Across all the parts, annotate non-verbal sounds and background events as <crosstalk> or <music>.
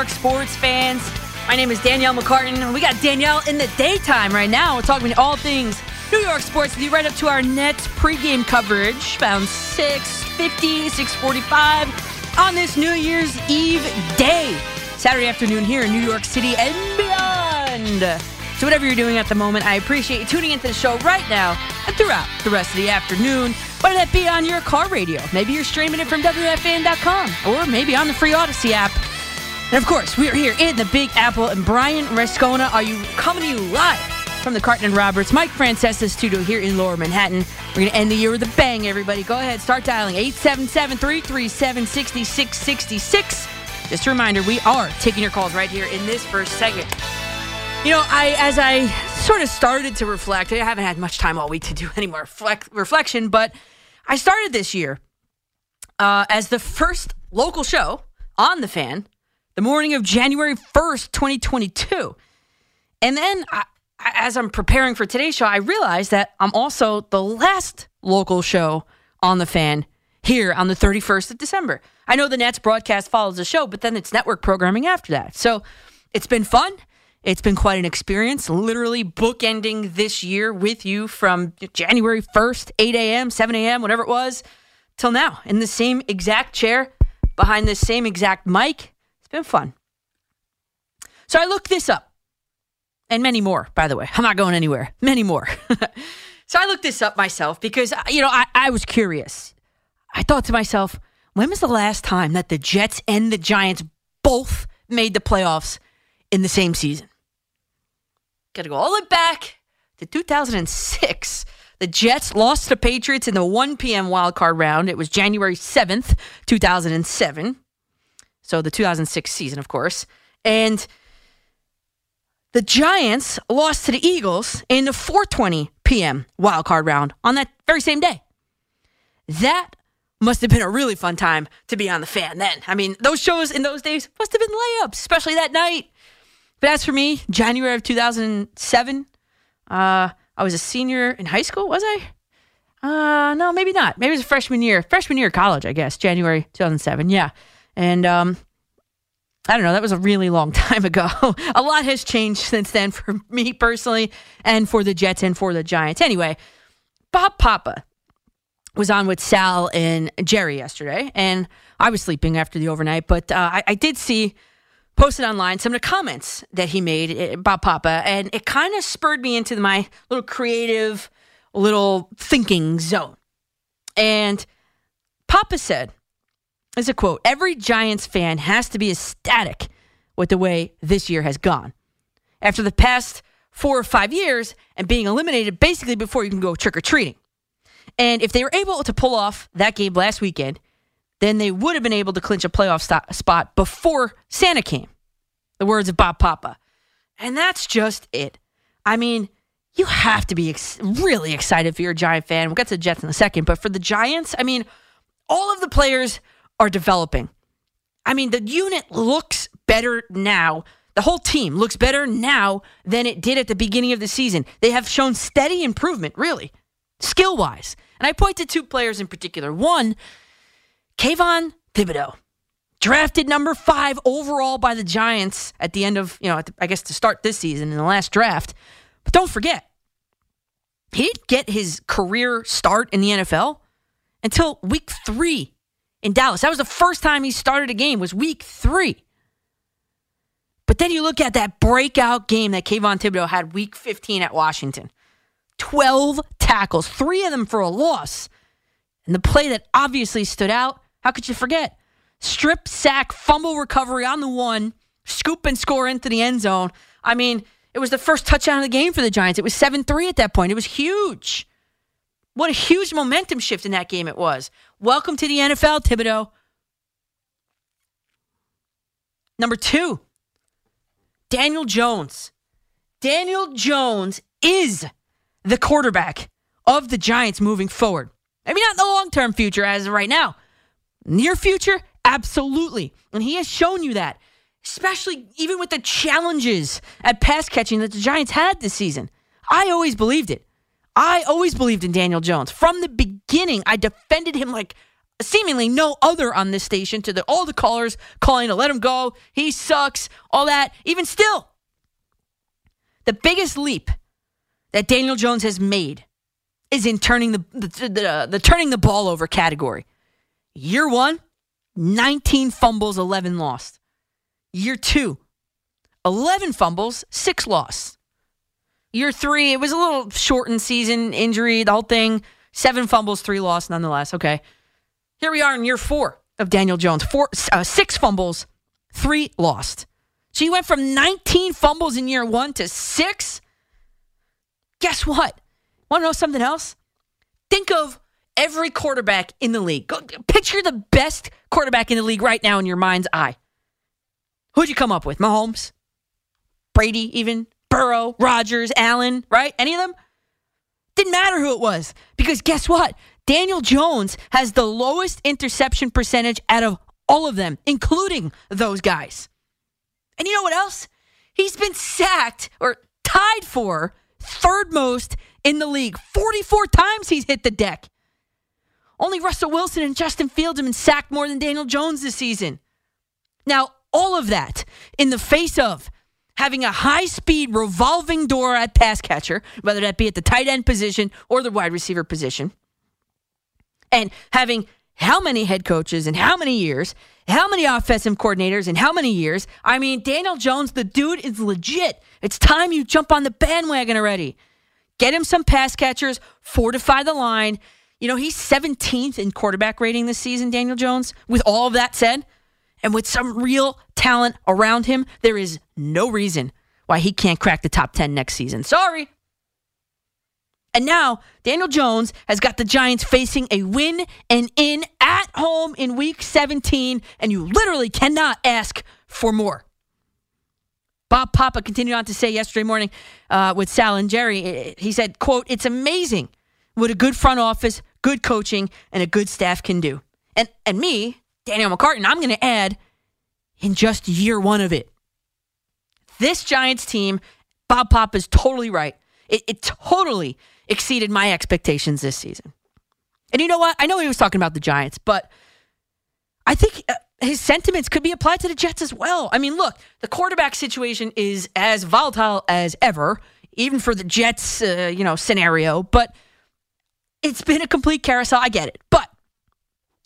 York sports fans. My name is Danielle McCartan. We got Danielle in the daytime right now. We're talking all things New York sports with you right up to our next pregame coverage, around 6.50, 6.45 on this New Year's Eve day. Saturday afternoon here in New York City and beyond. So whatever you're doing at the moment, I appreciate you tuning into the show right now and throughout the rest of the afternoon. Whether that be on your car radio, maybe you're streaming it from WFAN.com, or maybe on the free Audacy app. And of course, we are here in the Big Apple, and Brian Rascona, are you coming to you live from the Carton and Roberts Mike Francesa studio here in Lower Manhattan? We're going to end the year with a bang, everybody. Go ahead, start dialing 877 337 6666. Just a reminder, we are taking your calls right here in this first segment. You know, I as I sort of started to reflect, I haven't had much time all week to do any more reflect, reflection, but I started this year uh, as the first local show on the fan the morning of January 1st, 2022. And then I, as I'm preparing for today's show, I realized that I'm also the last local show on the fan here on the 31st of December. I know the Nets broadcast follows the show, but then it's network programming after that. So it's been fun. It's been quite an experience, literally bookending this year with you from January 1st, 8 a.m., 7 a.m., whatever it was, till now in the same exact chair behind the same exact mic. Been fun. So I looked this up and many more, by the way. I'm not going anywhere. Many more. <laughs> so I looked this up myself because, uh, you know, I, I was curious. I thought to myself, when was the last time that the Jets and the Giants both made the playoffs in the same season? Got to go all the way back to 2006. The Jets lost to the Patriots in the 1 p.m. wildcard round. It was January 7th, 2007. So the 2006 season, of course. And the Giants lost to the Eagles in the 4:20 p.m. wildcard round on that very same day. That must have been a really fun time to be on the fan then. I mean, those shows in those days must have been layups, especially that night. But as for me, January of 2007, uh, I was a senior in high school, was I? Uh, no, maybe not. Maybe it was a freshman year, freshman year of college, I guess, January 2007. Yeah. And um, I don't know, that was a really long <laughs> time ago. a lot has changed since then for me personally and for the Jets and for the Giants. Anyway, Bob Papa was on with Sal and Jerry yesterday, and I was sleeping after the overnight, but uh, I, I, did see posted online some of the comments that he made about Papa, and it kind of spurred me into my little creative, little thinking zone. And Papa said, as a quote, every Giants fan has to be ecstatic with the way this year has gone. After the past four or five years and being eliminated basically before you can go trick or treating. And if they were able to pull off that game last weekend, then they would have been able to clinch a playoff st- spot before Santa came. The words of Bob Papa. And that's just it. I mean, you have to be ex- really excited for your Giant fan. We'll get to the Jets in a second, but for the Giants, I mean, all of the players are developing. I mean, the unit looks better now. The whole team looks better now than it did at the beginning of the season. They have shown steady improvement, really, skill wise. And I point to two players in particular. One, Kayvon Thibodeaux, drafted number five overall by the Giants at the end of, you know, I guess to start this season in the last draft. But don't forget, he didn't get his career start in the NFL until week three in Dallas. That was the first time he started a game, was week three. But then you look at that breakout game that Kayvon Thibodeaux had week 15 at Washington 12 tackles, three of them for a loss. And the play that obviously stood out, how could you forget? Strip sack, fumble recovery on the one, scoop and score into the end zone. I mean, it was the first touchdown of the game for the Giants. It was 7 3 at that point. It was huge. What a huge momentum shift in that game it was. Welcome to the NFL, Thibodeaux. Number two, Daniel Jones. Daniel Jones is the quarterback of the Giants moving forward. Maybe not in the long term future as of right now. Near future, absolutely. And he has shown you that, especially even with the challenges at pass catching that the Giants had this season. I always believed it. I always believed in Daniel Jones. From the beginning, I defended him like seemingly no other on this station to the, all the callers calling to let him go. He sucks, all that. Even still, the biggest leap that Daniel Jones has made is in turning the the, the, the uh, turning the ball over category. Year one, 19 fumbles, 11 lost. Year two, 11 fumbles, six lost. Year three, it was a little shortened season, injury, the whole thing. Seven fumbles, three lost, nonetheless. Okay. Here we are in year four of Daniel Jones. Four, uh, six fumbles, three lost. So he went from 19 fumbles in year one to six. Guess what? Want to know something else? Think of every quarterback in the league. Go, picture the best quarterback in the league right now in your mind's eye. Who'd you come up with? Mahomes? Brady, even? Burrow, Rodgers, Allen, right? Any of them? Didn't matter who it was because guess what? Daniel Jones has the lowest interception percentage out of all of them, including those guys. And you know what else? He's been sacked or tied for third most in the league. 44 times he's hit the deck. Only Russell Wilson and Justin Fields have been sacked more than Daniel Jones this season. Now, all of that in the face of having a high speed revolving door at pass catcher, whether that be at the tight end position or the wide receiver position, and having how many head coaches and how many years, how many offensive coordinators and how many years. I mean, Daniel Jones, the dude is legit. It's time you jump on the bandwagon already. Get him some pass catchers, fortify the line. You know, he's 17th in quarterback rating this season, Daniel Jones. With all of that said, and with some real talent around him, there is no reason why he can't crack the top 10 next season. Sorry. And now, Daniel Jones has got the Giants facing a win and in at home in week 17, and you literally cannot ask for more. Bob Papa continued on to say yesterday morning uh, with Sal and Jerry, he said, quote, it's amazing what a good front office, good coaching, and a good staff can do. And, and me, Danielle McCartan, I'm going to add in just year one of it. This Giants team, Bob Pop is totally right. It, it totally exceeded my expectations this season. And you know what? I know he was talking about the Giants, but I think uh, his sentiments could be applied to the Jets as well. I mean, look, the quarterback situation is as volatile as ever, even for the Jets, uh, you know, scenario. But it's been a complete carousel. I get it, but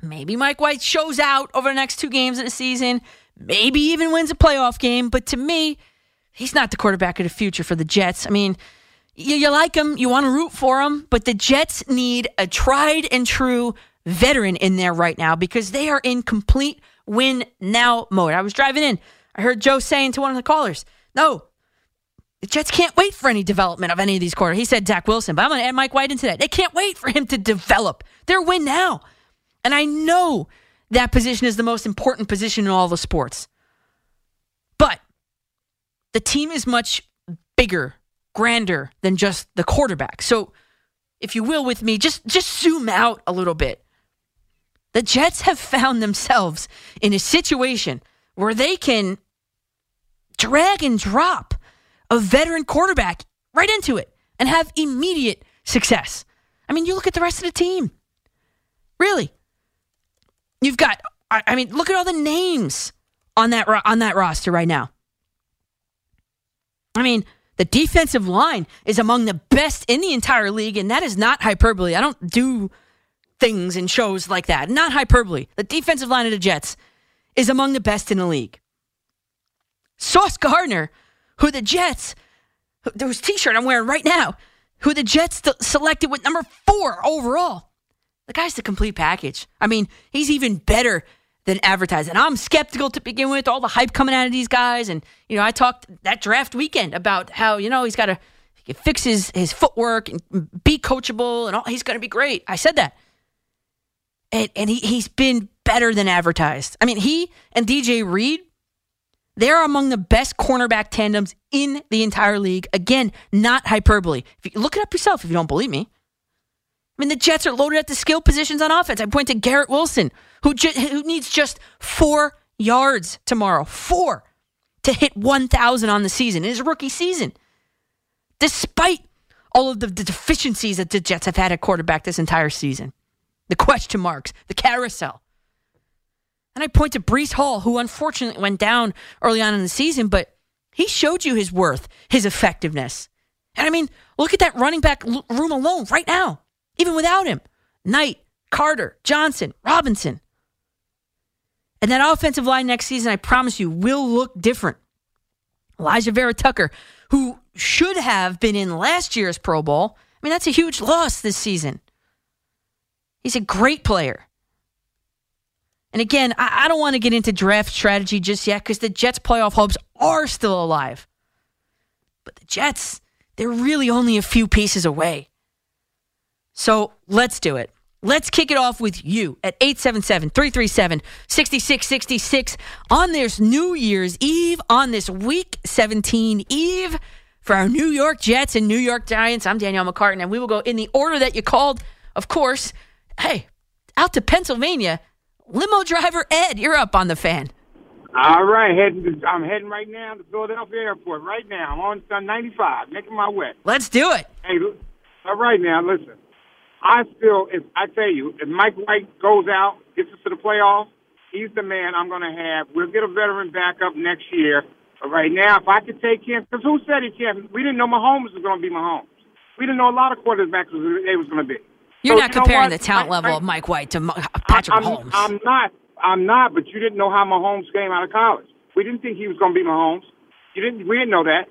maybe Mike White shows out over the next two games of the season. Maybe even wins a playoff game. But to me, he's not the quarterback of the future for the Jets. I mean, you, you like him, you want to root for him, but the Jets need a tried and true veteran in there right now because they are in complete win now mode. I was driving in, I heard Joe saying to one of the callers, "No, the Jets can't wait for any development of any of these quarters." He said Zach Wilson, but I'm going to add Mike White into that. They can't wait for him to develop. They're win now, and I know that position is the most important position in all the sports, but the team is much bigger grander than just the quarterback. So, if you will, with me, just just zoom out a little bit. The Jets have found themselves in a situation where they can drag and drop a veteran quarterback right into it and have immediate success. I mean, you look at the rest of the team. Really, you've got I, mean, look at all the names on that on that roster right now. I mean, the defensive line is among the best in the entire league, and that is not hyperbole. I don't do things in shows like that. Not hyperbole. The defensive line of the Jets is among the best in the league. Sauce Gardner, who the Jets, whose t-shirt I'm wearing right now, who the Jets selected with number four overall. The guy's the complete package. I mean, he's even better than advertised. And I'm skeptical to begin with, all the hype coming out of these guys. And, you know, I talked that draft weekend about how, you know, he's got to fix his, his footwork and be coachable and all, he's going to be great. I said that. And, and he, he's been better than advertised. I mean, he and DJ Reed, they're among the best cornerback tandems in the entire league. Again, not hyperbole. If you look it up yourself if you don't believe me. I mean, the Jets are loaded at the skill positions on offense. I point to Garrett Wilson, who ju- who needs just four yards tomorrow, four to hit 1,000 on the season in his rookie season. Despite all of the, the deficiencies that the Jets have had at quarterback this entire season, the question marks, the carousel. And I point to Breece Hall, who unfortunately went down early on in the season, but he showed you his worth, his effectiveness. And I mean, look at that running back room alone right now, even without him. Knight, Carter, Johnson, Robinson. And that offensive line next season, I promise you, will look different. Alijah Vera-Tucker, who should have been in last year's Pro Bowl, I mean, that's a huge loss this season. He's a great player. And again, I, I don't want to get into draft strategy just yet because the Jets' playoff hopes are still alive. But the Jets, they're really only a few pieces away. So let's do it. Let's kick it off with you at 877 337 6666 on this New Year's Eve, on this week 17 Eve for our New York Jets and New York Giants. I'm Danielle McCartan, and we will go in the order that you called. Of course, hey, out to Pennsylvania, limo driver Ed, you're up on the fan. All right, heading. I'm heading right now to Philadelphia Airport. Right now, I'm on uh, 95, making my way. Let's do it. Hey, all right now, listen. I still, if I tell you if Mike White goes out, gets us to the playoffs, he's the man I'm going to have. We'll get a veteran backup next year. But right now, if I could take him, because who said he can't? We didn't know Mahomes was going to be Mahomes. We didn't know a lot of quarterbacks was they was going to be. You're So, not you comparing the talent Mike- level of Mike White to Mo- uh, Patrick I'm, Mahomes. I'm not. I'm not. But you didn't know how Mahomes came out of college. We didn't think he was going to be Mahomes. You didn't. We didn't know that.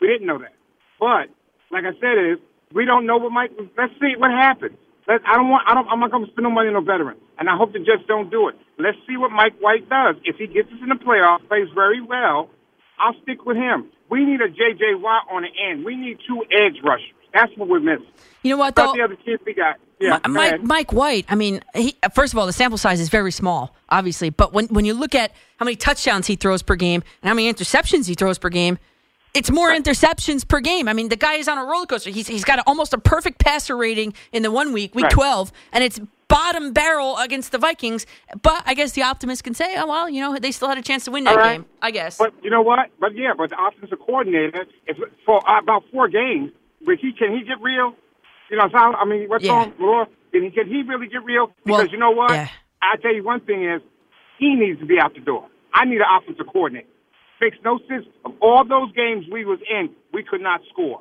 We didn't know that. But like I said, is we don't know what Mike. Let's see what happens. Let, I don't want. I don't. I'm not going to spend no money on no veteran, and I hope the Jets don't do it. Let's see what Mike White does. If he gets us in the playoffs, plays very well, I'll stick with him. We need a J.J. Watt on the end. We need two edge rushers. That's what we're missing. You know what, though? the other kids we got. Yeah, Mi- go Mike. Mike White, I mean, he, first of all, the sample size is very small, obviously. But when, when you look at how many touchdowns he throws per game and how many interceptions he throws per game, it's more interceptions per game. I mean, the guy is on a roller coaster. He's, he's got a, almost a perfect passer rating in the one week, week Right. 12, and it's bottom barrel against the Vikings. But I guess the optimist can say, oh, well, you know, they still had a chance to win that right. game, I guess. But you know what? But yeah, but the offensive coordinator, if for uh, about four games, but he can he get real? You know, so I mean, what's Yeah. wrong, Laura? Can he can he really get real? Because Well, you know what? yeah. I tell you one thing is, he needs to be out the door. I need an offensive coordinator. Makes no sense. Of all those games we was in, we could not score.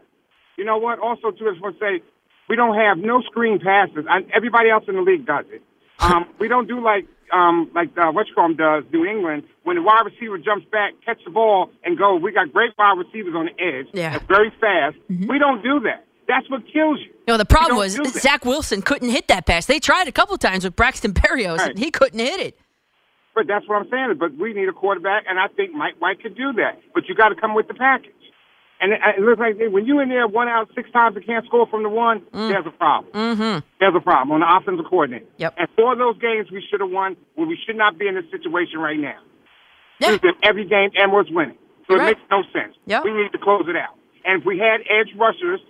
You know what? Also, too, I just want to say, we don't have no screen passes. I, everybody else in the league does it. <laughs> Um, we don't do like um, like uh, what does New England when the wide receiver jumps back, catch the ball, and go. We got great wide receivers on the edge. Yeah. Very fast. We don't do that. That's what kills you. No, the problem was. Zach Wilson couldn't hit that pass. They tried a couple times with Braxton Berrios, Right. and he couldn't hit it. But that's what I'm saying. But we need a quarterback, and I think Mike White could do that. But you got to come with the package. And it, it looks like when you in there one out six times and can't score from the one, there's a problem. Mm-hmm. There's a problem on the offensive coordinator. Yep. And four of those games we should have won. Well, we should not be in this situation right now. Yeah. Every game was winning. So You're it right. makes no sense. Yep. We need to close it out. And if we had edge rushers,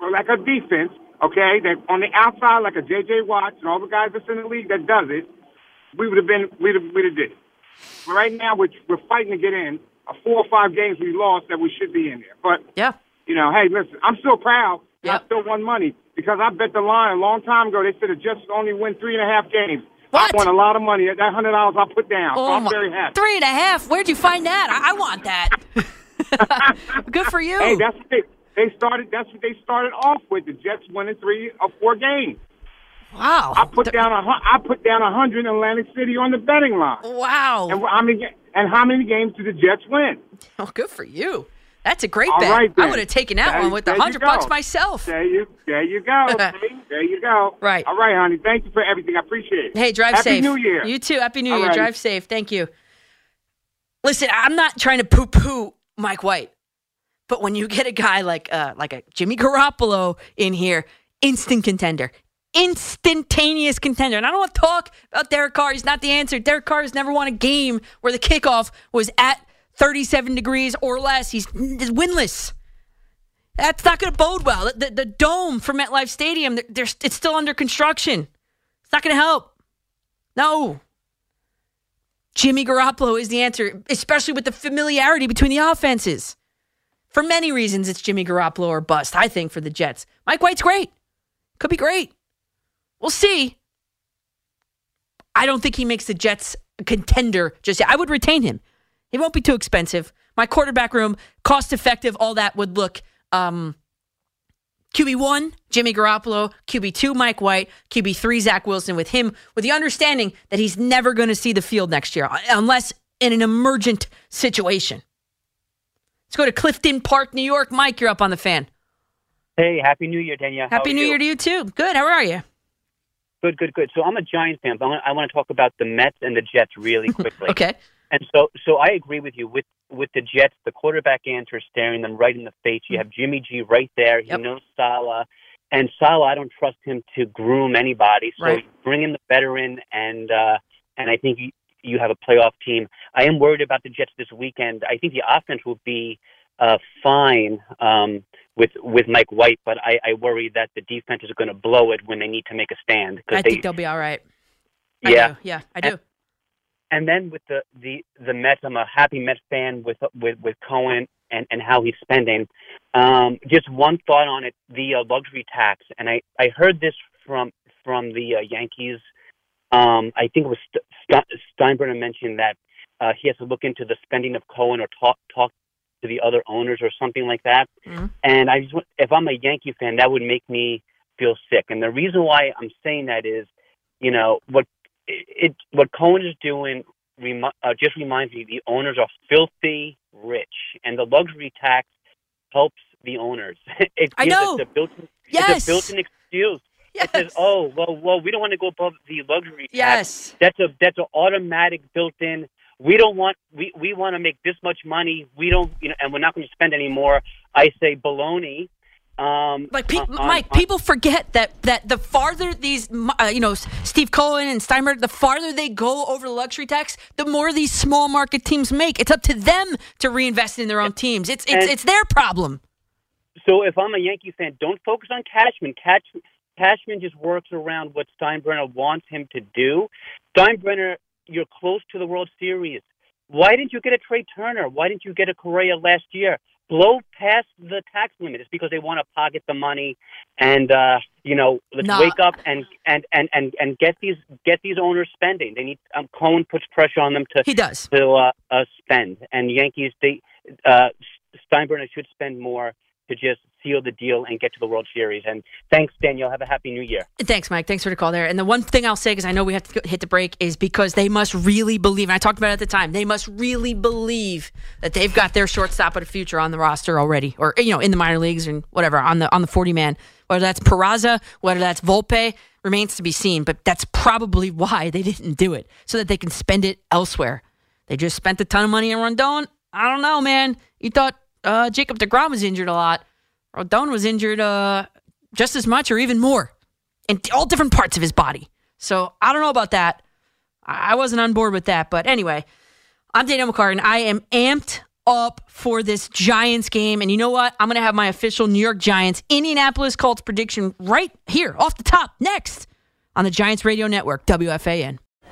like a defense, okay, that on the outside, like a J.J. Watts and all the guys that's in the league that does it, we would have been, we'd have, we'd have did it. But right now, we're, we're fighting to get in. A four or five games we lost that we should be in there. But, Yeah. you know, hey, listen, I'm still proud. Yep. I still won money because I bet the line a long time ago. They said the Jets only win three and a half games. What? I won a lot of money. That hundred dollars I put down. so Oh I'm my- very happy. Three and a half. Where'd you find that? I, I want that. <laughs> Good for you. Hey, that's what they they started. That's what they started off with. The Jets winning three or four games. Wow. I put down a I put down a hundred in Atlantic City on the betting line. Wow. And how many and how many games did the Jets win? Oh, good for you. That's a great All bet. right, I would have taken that There- one with the hundred bucks myself. There you there you go. <laughs> there you go. Right. All right, honey. Thank you for everything. I appreciate it. Hey, drive Happy safe. New Year. You too. Happy New All Year. right. Drive safe. Thank you. Listen, I'm not trying to poo-poo Mike White, but when you get a guy like uh, like a Jimmy Garoppolo in here, instant contender, instantaneous contender. And I don't want to talk about Derek Carr. He's not the answer. Derek Carr has never won a game where the kickoff was at 37 degrees or less. He's, winless. That's not going to bode well. The, the, the dome for MetLife Stadium, they're, they're- it's still under construction. It's not going to help. No. Jimmy Garoppolo is the answer, especially with the familiarity between the offenses. For many reasons, it's Jimmy Garoppolo or bust, I think, for the Jets. Mike White's great. Could be great. We'll see. I don't think he makes the Jets a contender just yet. I would retain him. He won't be too expensive. My quarterback room, cost effective, all that would look um, QB1, Jimmy Garoppolo, QB2, Mike White, QB3, Zach Wilson, with him, with the understanding that he's never going to see the field next year unless in an emergent situation. Let's go to Clifton Park, New York. Mike, you're up on the fan. Hey, happy New Year, Danielle. Happy New you? Year to you, too. Good. How are you? Good, good, good. So I'm a Giants fan, but I want, to talk about the Mets and the Jets really <laughs> quickly. Okay. And so, so I agree with you with with the Jets. The quarterback answer staring them right in the face. You have Jimmy G right there. He Yep. knows Salah, and Salah. I don't trust him to groom anybody. So Right. bring in the veteran, and uh, and I think you, you have a playoff team. I am worried about the Jets this weekend. I think the offense will be uh, fine um, with with Mike White, but I, I worry that the defense is going to blow it when they need to make a stand. I they, think they'll be all right. I yeah, do. Yeah, I do. and then with the the the Mets, I'm a happy Mets fan with with with Cohen and and how he's spending. Um, just one thought on it: the uh, luxury tax, and I I heard this from from the uh, Yankees. Um, I think it was St- Steinbrenner mentioned that uh, he has to look into the spending of Cohen or talk talk to the other owners or something like that. Mhm. And I just, if I'm a Yankee fan, that would make me feel sick. And the reason why I'm saying that is, you know, what it, what Cohen is doing remi- uh, just reminds me the owners are filthy rich, and the luxury tax helps the owners. <laughs> it I gives know. It's a built-in, Yes. it's a built-in excuse. Yes. It says, "Oh, well, well, we don't want to go above the luxury tax. Yes. That's a that's an automatic built-in. We don't want we we want to make this much money. We don't, you know, and we're not going to spend any more." I say baloney. Um, Like, pe- on- Mike, on- people forget that that the farther these, uh, you know, Steve Cohen and Steinberg, the farther they go over the luxury tax, the more these small market teams make. It's up to them to reinvest in their own teams. It's it's And- it's their problem. So if I'm a Yankee fan, don't focus on Cashman. Cash, Cashman just works around what Steinbrenner wants him to do. Steinbrenner, you're close to the World Series. Why didn't you get a Trea Turner? Why didn't you get a Correa last year? Blow past the tax limit. It's because they want to pocket the money, and uh, you know, let's No. wake up and, and, and, and, and get these get these owners spending. They need. Um, Cohen puts pressure on them to He does. to uh, uh, spend, and Yankees they uh, Steinbrenner should spend more to just seal the deal and get to the World Series. And thanks, Daniel. Have a happy New Year. Thanks, Mike. Thanks for the call there. And the one thing I'll say, because I know we have to hit the break, is because they must really believe, and I talked about it at the time, they must really believe that they've got their shortstop of the future on the roster already, or you know, in the minor leagues and whatever on the on the forty man. Whether that's Peraza, whether that's Volpe, remains to be seen. But that's probably why they didn't do it, so that they can spend it elsewhere. They just spent a ton of money on Rodon. I don't know, man. You thought uh, Jacob Degrom was injured a lot. Rodon was injured uh, just as much or even more in all different parts of his body. So I don't know about that. I wasn't on board with that. But anyway, I'm Danielle McCartan. I am amped up for this Giants game. And you know what? I'm going to have my official New York Giants Indianapolis Colts prediction right here off the top next on the Giants Radio Network, WFAN.